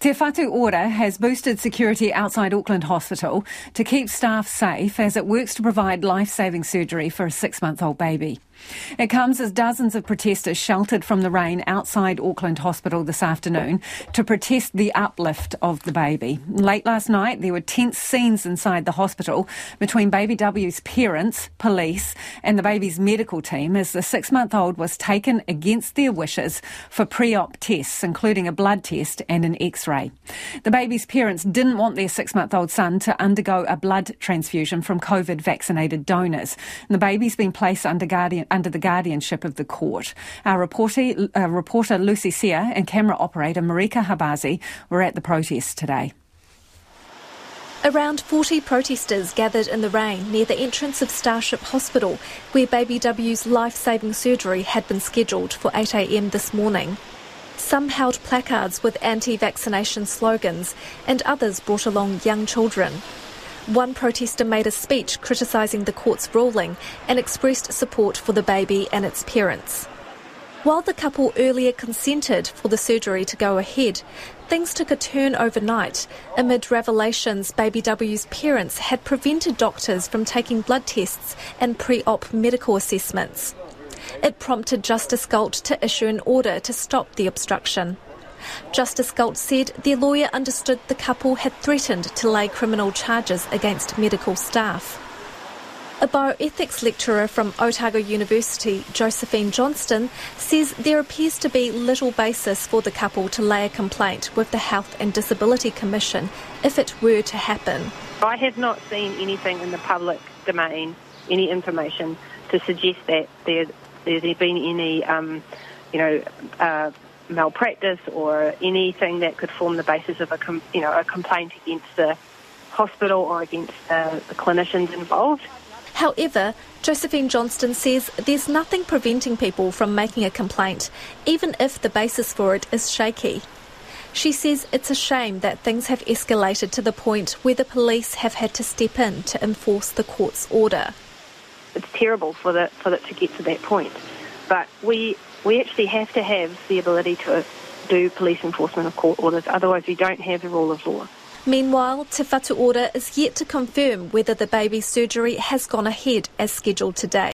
Te Whatu Ora has boosted security outside Auckland Hospital to keep staff safe as it works to provide life-saving surgery for a six-month-old baby. It comes as dozens of protesters sheltered from the rain outside Auckland Hospital this afternoon to protest the uplift of the baby. Late last night, there were tense scenes inside the hospital between baby W's parents, police, and the baby's medical team as the six month old was taken against their wishes for pre op tests, including a blood test and an x ray. The baby's parents didn't want their six month old son to undergo a blood transfusion from COVID vaccinated donors. And the baby's been placed under guardian under the guardianship of the court. Our reporter, uh, reporter Lucy Sear and camera operator Marika Khabazi were at the protest today. Around 40 protesters gathered in the rain near the entrance of Starship Hospital, where baby W's life saving surgery had been scheduled for 8am this morning. Some held placards with anti vaccination slogans, and others brought along young children. One protester made a speech criticising the court's ruling and expressed support for the baby and its parents. While the couple earlier consented for the surgery to go ahead, things took a turn overnight amid revelations baby W's parents had prevented doctors from taking blood tests and pre op medical assessments. It prompted Justice Gault to issue an order to stop the obstruction. Justice Gault said their lawyer understood the couple had threatened to lay criminal charges against medical staff. A bioethics lecturer from Otago University, Josephine Johnston, says there appears to be little basis for the couple to lay a complaint with the Health and Disability Commission if it were to happen. I have not seen anything in the public domain, any information to suggest that there, there's been any, um, you know, uh, malpractice or anything that could form the basis of a com- you know a complaint against the hospital or against uh, the clinicians involved. However, Josephine Johnston says there's nothing preventing people from making a complaint, even if the basis for it is shaky. She says it's a shame that things have escalated to the point where the police have had to step in to enforce the court's order. It's terrible for, the, for it to get to that point, but we we actually have to have the ability to do police enforcement of court orders, otherwise we don't have the rule of law. Meanwhile, Te Whatu Ora is yet to confirm whether the baby's surgery has gone ahead as scheduled today.